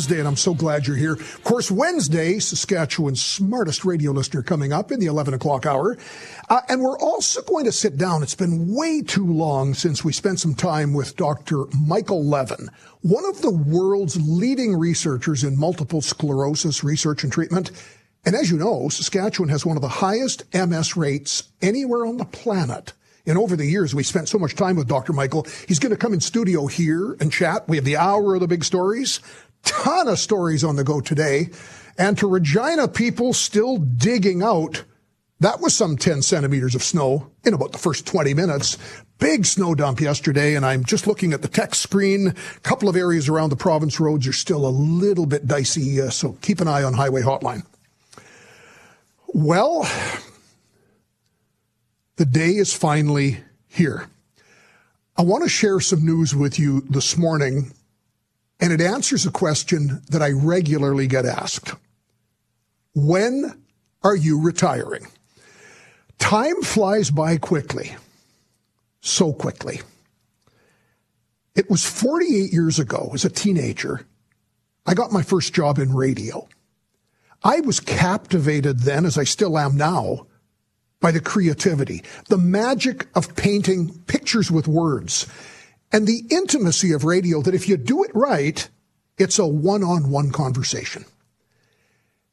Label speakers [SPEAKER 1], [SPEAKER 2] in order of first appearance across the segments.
[SPEAKER 1] Wednesday, and I'm so glad you're here. Of course, Wednesday, Saskatchewan's smartest radio listener coming up in the 11 o'clock hour. Uh, and we're also going to sit down. It's been way too long since we spent some time with Dr. Michael Levin, one of the world's leading researchers in multiple sclerosis research and treatment. And as you know, Saskatchewan has one of the highest MS rates anywhere on the planet. And over the years, we spent so much time with Dr. Michael. He's going to come in studio here and chat. We have the hour of the big stories, ton of stories on the go today. And to Regina people still digging out, that was some 10 centimeters of snow in about the first 20 minutes. Big snow dump yesterday. And I'm just looking at the text screen. A couple of areas around the province roads are still a little bit dicey. Uh, so keep an eye on Highway Hotline. Well, the day is finally here. I want to share some news with you this morning, and it answers a question that I regularly get asked. When are you retiring? Time flies by quickly, so quickly. It was 48 years ago, as a teenager, I got my first job in radio. I was captivated then, as I still am now, by the creativity, the magic of painting pictures with words, and the intimacy of radio that if you do it right, it's a one on one conversation.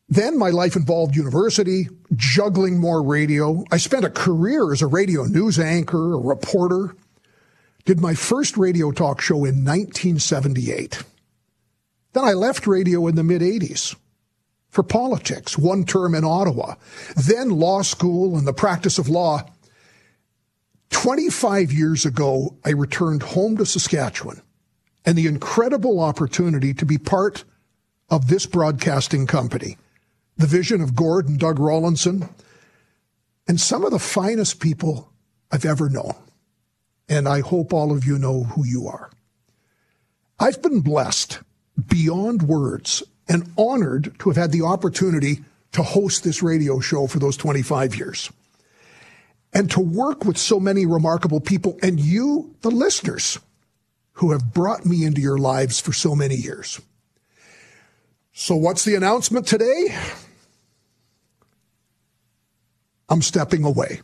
[SPEAKER 1] Then my life involved university, juggling more radio. I spent a career as a radio news anchor, a reporter. Did my first radio talk show in 1978. Then I left radio in the mid 80s for politics, one term in Ottawa, then law school and the practice of law. 25 years ago, I returned home to Saskatchewan and the incredible opportunity to be part of this broadcasting company, the vision of Gord and Doug Rawlinson, and some of the finest people I've ever known. And I hope all of you know who you are. I've been blessed beyond words and honored to have had the opportunity to host this radio show for those 25 years and to work with so many remarkable people and you, the listeners, who have brought me into your lives for so many years. So, what's the announcement today? I'm stepping away.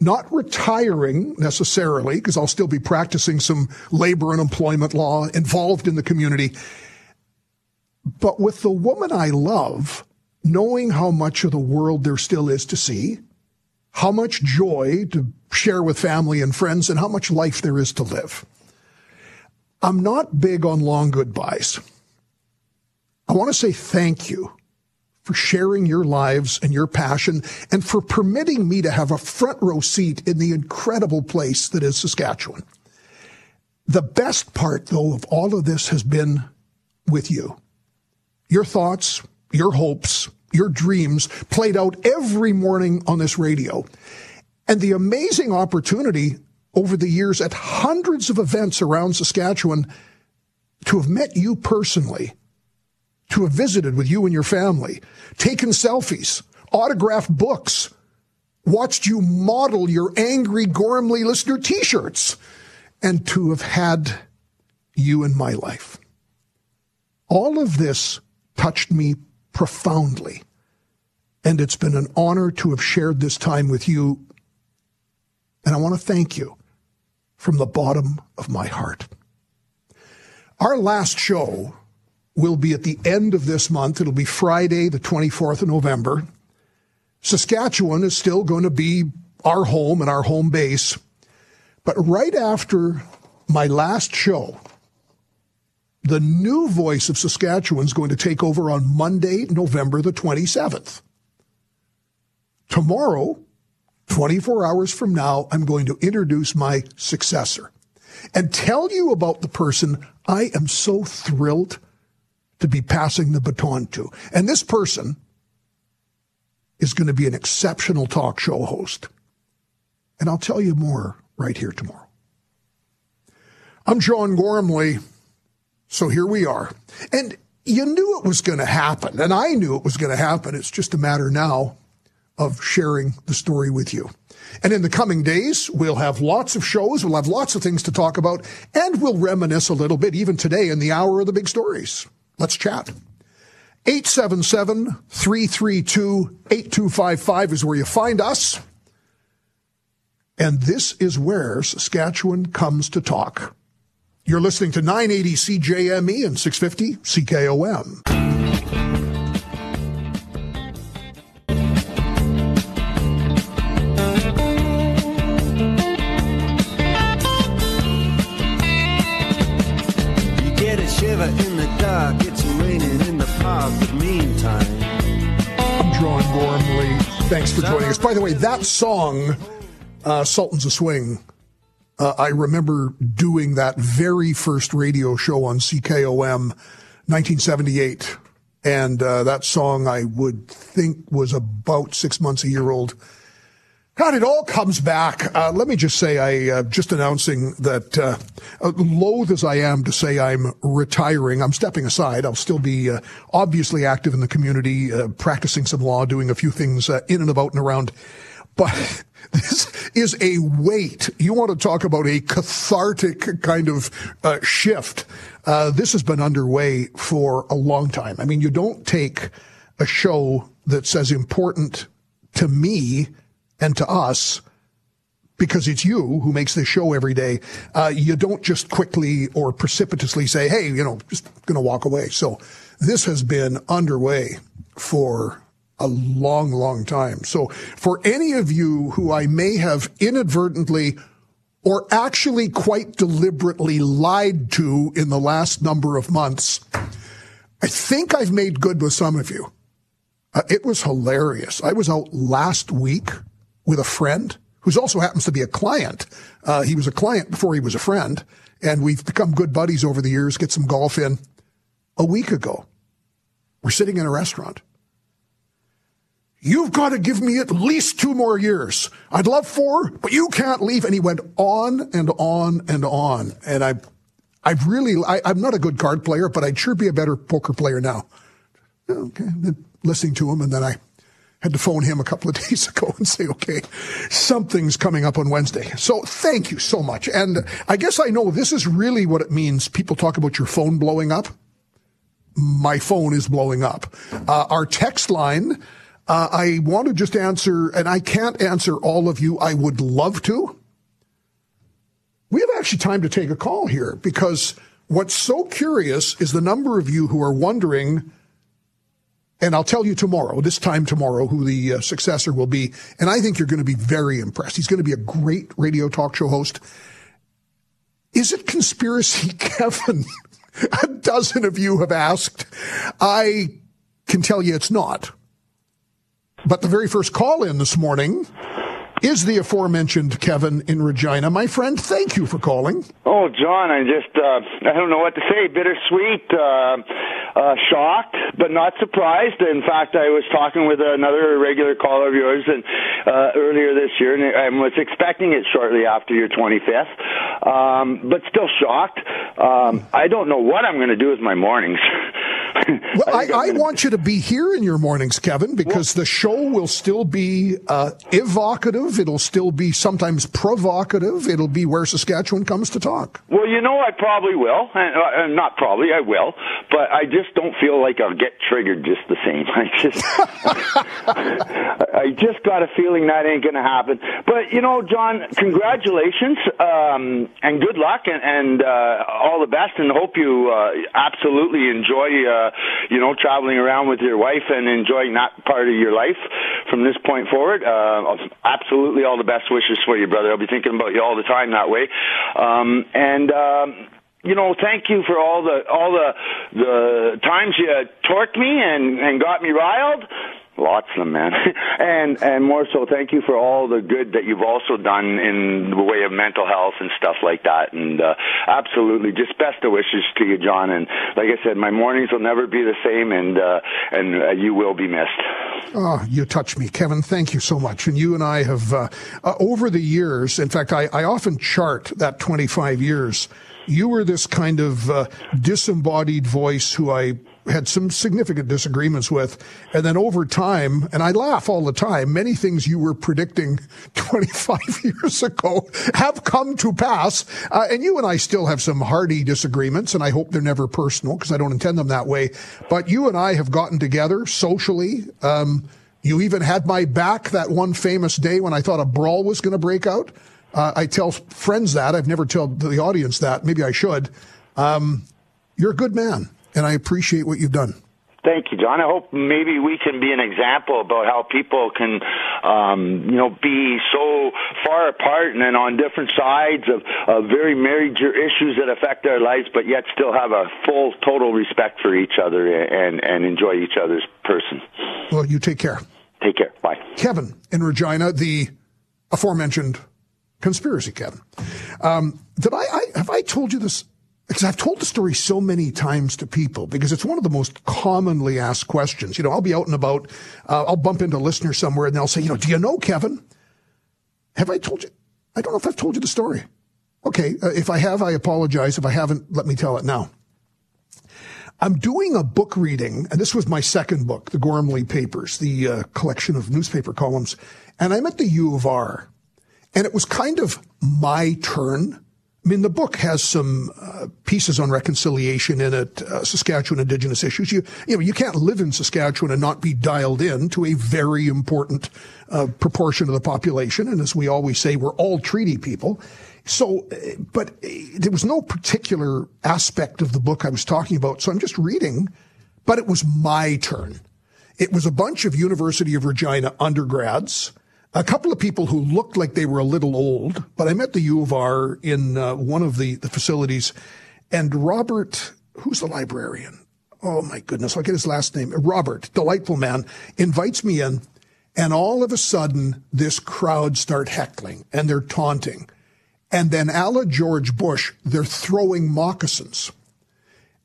[SPEAKER 1] Not retiring necessarily, because I'll still be practicing some labor and employment law involved in the community but with the woman I love, knowing how much of the world there still is to see, how much joy to share with family and friends, and how much life there is to live. I'm not big on long goodbyes. I want to say thank you for sharing your lives and your passion and for permitting me to have a front row seat in the incredible place that is Saskatchewan. The best part, though, of all of this has been with you your thoughts, your hopes, your dreams played out every morning on this radio. And the amazing opportunity over the years at hundreds of events around Saskatchewan to have met you personally, to have visited with you and your family, taken selfies, autographed books, watched you model your angry Gormley listener t-shirts, and to have had you in my life. All of this touched me profoundly. And it's been an honor to have shared this time with you. And I want to thank you from the bottom of my heart. Our last show will be at the end of this month. It'll be Friday, the 24th of November. Saskatchewan is still going to be our home and our home base. But right after my last show, the new voice of Saskatchewan is going to take over on Monday, November the 27th. Tomorrow, 24 hours from now, I'm going to introduce my successor and tell you about the person I am so thrilled to be passing the baton to. And this person is going to be an exceptional talk show host. And I'll tell you more right here tomorrow. I'm John Gormley. So here we are. And you knew it was going to happen, and I knew it was going to happen. It's just a matter now of sharing the story with you. And in the coming days, we'll have lots of shows, we'll have lots of things to talk about, and we'll reminisce a little bit even today in the hour of the big stories. Let's chat. 877 332 8255 is where you find us. And this is where Saskatchewan comes to talk. You're listening to 980 CJME and 650 CKOM. Thanks for joining us. By the way, that song, uh, Sultans of Swing, uh, I remember doing that very first radio show on CKOM, 1978. And uh, that song, I would think, was about six months, a year old. God, it all comes back. Uh, let me just say, I uh, just announcing that, uh, uh loath as I am to say I'm retiring, I'm stepping aside. I'll still be uh, obviously active in the community, uh, practicing some law, doing a few things in and about and around. But this is a weight. You want to talk about a cathartic kind of shift? this has been underway for a long time. I mean, you don't take a show that's as important to me and to us because it's you who makes this show every day. Uh, you don't just quickly or precipitously say, "Hey, you know, just going to walk away." So this has been underway for a long, long time. So for any of you who I may have inadvertently or actually quite deliberately lied to in the last number of months, I think I've made good with some of you. Uh, it was hilarious. I was out last week with a friend who also happens to be a client. Uh, he was a client before he was a friend, and we've become good buddies over the years, get some golf in. A week ago, we're sitting in a restaurant. You've got to give me at least two more years. I'd love four, but you can't leave. And he went on and on and on. And I, I've really, I, am not a good card player, but I'd sure be a better poker player now. Okay. Listening to him, and then I had to phone him a couple of days ago and say, okay, something's coming up on Wednesday. So thank you so much. And I guess I know this is really what it means. People talk about your phone blowing up. My phone is blowing up. Uh, our text line, uh, I want to just answer, and I can't answer all of you. I would love to. We have actually time to take a call here because what's so curious is the number of you who are wondering, and I'll tell you tomorrow, this time tomorrow, who the uh, successor will be. And I think you're going to be very impressed. He's going to be a great radio talk show host. Is it conspiracy, Kevin? a dozen of you have asked. I can tell you it's not. But the very first call in this morning is the aforementioned Kevin in Regina. My friend, thank you for calling.
[SPEAKER 2] Oh, John, I just, uh, I don't know what to say. Bittersweet, uh, uh, shocked, but not surprised. In fact, I was talking with another regular caller of yours and, uh, earlier this year, and I was expecting it shortly after your 25th, um, but still shocked. Um, I don't know what I'm going to do with my mornings.
[SPEAKER 1] well, I, I, want you to be here in your mornings, Kevin, because well, the show will still be uh, evocative. It'll still be sometimes provocative. It'll be where Saskatchewan comes to talk.
[SPEAKER 2] Well, you know, I probably will. Uh, not probably, I will. But I just don't feel like I'll get triggered just the same. I just, I just got a feeling that ain't going to happen. But you know, John, congratulations um, and good luck and, and uh, all the best, and hope you uh, absolutely enjoy. Uh, you know, traveling around with your wife and enjoying that part of your life from this point forward. Uh, absolutely all the best wishes for you, brother. I'll be thinking about you all the time that way. Um, and, um, you know, thank you for all the all the the times you torqued me and and got me riled. Lots of them, man. and and more so, thank you for all the good that you've also done in the way of mental health and stuff like that. And uh, absolutely, just best of wishes to you, John. And like I said, my mornings will never be the same, and uh, and uh, you will be missed.
[SPEAKER 1] Oh, you touch me, Kevin. Thank you so much. And you and I have uh, uh, over the years. In fact, I, I often chart that 25 years. You were this kind of uh, disembodied voice who I had some significant disagreements with. And then over time, and I laugh all the time, many things you were predicting 25 years ago have come to pass. Uh, and you and I still have some hearty disagreements, and I hope they're never personal because I don't intend them that way. But you and I have gotten together socially. Um, you even had my back that one famous day when I thought a brawl was going to break out. Uh, I tell friends that. I've never told the audience that. Maybe I should. Um, you're a good man, and I appreciate what you've done.
[SPEAKER 2] Thank you, John. I hope maybe we can be an example about how people can, um, you know, be so far apart and on different sides of, of very major issues that affect their lives, but yet still have a full, total respect for each other and, and enjoy each other's person.
[SPEAKER 1] Well, you take care.
[SPEAKER 2] Take care. Bye.
[SPEAKER 1] Kevin in Regina, the aforementioned conspiracy, Kevin. Um, did I, I have I told you this because I've told the story so many times to people because it's one of the most commonly asked questions. You know, I'll be out and about, uh, I'll bump into a listener somewhere and they'll say, you know, do you know Kevin? Have I told you? I don't know if I've told you the story. Okay, uh, if I have, I apologize. If I haven't, let me tell it now. I'm doing a book reading, and this was my second book, the Gormley Papers, the uh, collection of newspaper columns, and I'm at the U of R, and it was kind of my turn I mean, the book has some uh, pieces on reconciliation in it, uh, Saskatchewan Indigenous issues. You, you know, you can't live in Saskatchewan and not be dialed in to a very important uh, proportion of the population. And as we always say, we're all treaty people. So, uh, but uh, there was no particular aspect of the book I was talking about. So I'm just reading, but it was my turn. It was a bunch of University of Regina undergrads a couple of people who looked like they were a little old, but I met the U of R in uh, one of the, the facilities, and Robert, who's the librarian? Oh my goodness, I'll get his last name. Robert, delightful man, invites me in, and all of a sudden, this crowd start heckling and they're taunting. And then a la George Bush, they're throwing moccasins.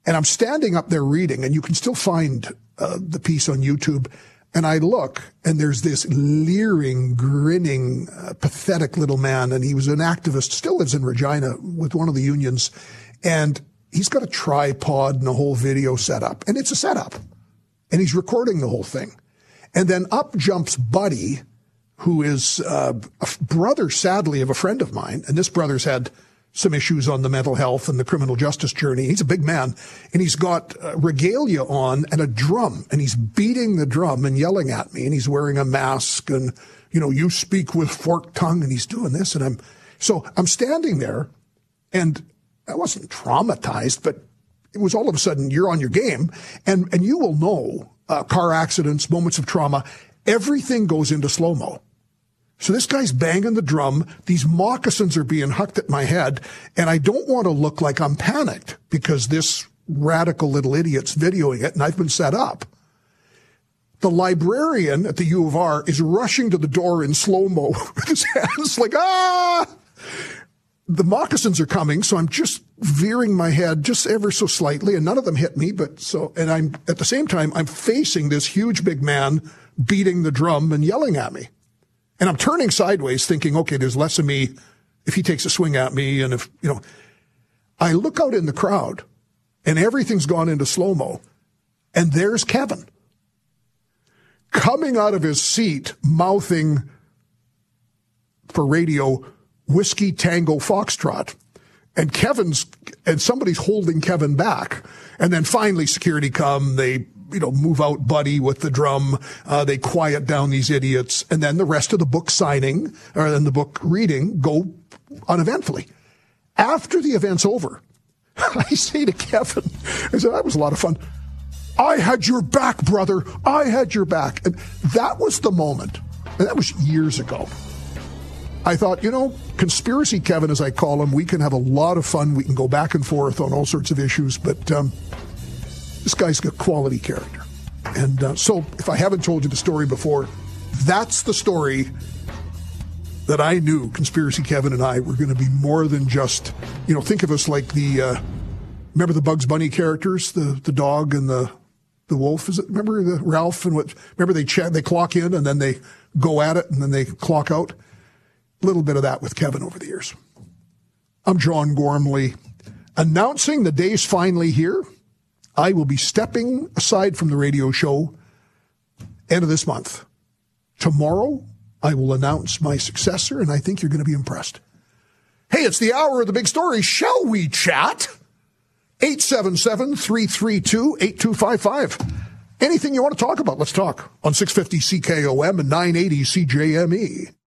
[SPEAKER 1] And I'm standing up there reading, and you can still find uh, the piece on YouTube. And I look, and there's this leering, grinning, uh, pathetic little man, and he was an activist, still lives in Regina with one of the unions, and he's got a tripod and a whole video setup, and it's a setup, and he's recording the whole thing. And then up jumps Buddy, who is uh, a brother, sadly, of a friend of mine, and this brother's had some issues on the mental health and the criminal justice journey. He's a big man and he's got uh, regalia on and a drum and he's beating the drum and yelling at me and he's wearing a mask and, you know, you speak with forked tongue and he's doing this and I'm, so I'm standing there and I wasn't traumatized, but it was all of a sudden you're on your game and, and you will know uh, car accidents, moments of trauma, everything goes into slow mo. So this guy's banging the drum. These moccasins are being hucked at my head. And I don't want to look like I'm panicked because this radical little idiot's videoing it and I've been set up. The librarian at the U of R is rushing to the door in slow mo with his hands like, ah! The moccasins are coming, so I'm just veering my head just ever so slightly, and none of them hit me, but so, and I'm, at the same time, I'm facing this huge big man beating the drum and yelling at me. And I'm turning sideways thinking, okay, there's less of me if he takes a swing at me. And if, you know, I look out in the crowd and everything's gone into slow mo. And there's Kevin coming out of his seat, mouthing for radio, Whiskey Tango Foxtrot. And Kevin's, and somebody's holding Kevin back. And then finally security come, they you know, move out Buddy with the drum. Uh, they quiet down these idiots. And then the rest of the book signing or then the book reading go uneventfully. After the event's over, I say to Kevin, I said, that was a lot of fun. I had your back, brother. I had your back. And that was the moment. And that was years ago. I thought, you know, conspiracy Kevin, as I call him, we can have a lot of fun. We can go back and forth on all sorts of issues, but um, this guy's got quality character. And uh, so, if I haven't told you the story before, that's the story that I knew Conspiracy Kevin and I were going to be more than just, you know, think of us like the, uh, remember the Bugs Bunny characters, the, the dog and the, the wolf? Is it, remember the Ralph and what, remember they chat, they clock in and then they go at it and then they clock out? A little bit of that with Kevin over the years. I'm John Gormley announcing the day's finally here I will be stepping aside from the radio show end of this month. Tomorrow, I will announce my successor, and I think you're going to be impressed. Hey, it's the hour of the big story. Shall we chat? 877 332 8255. Anything you want to talk about, let's talk on 650 CKOM and 980 CJME.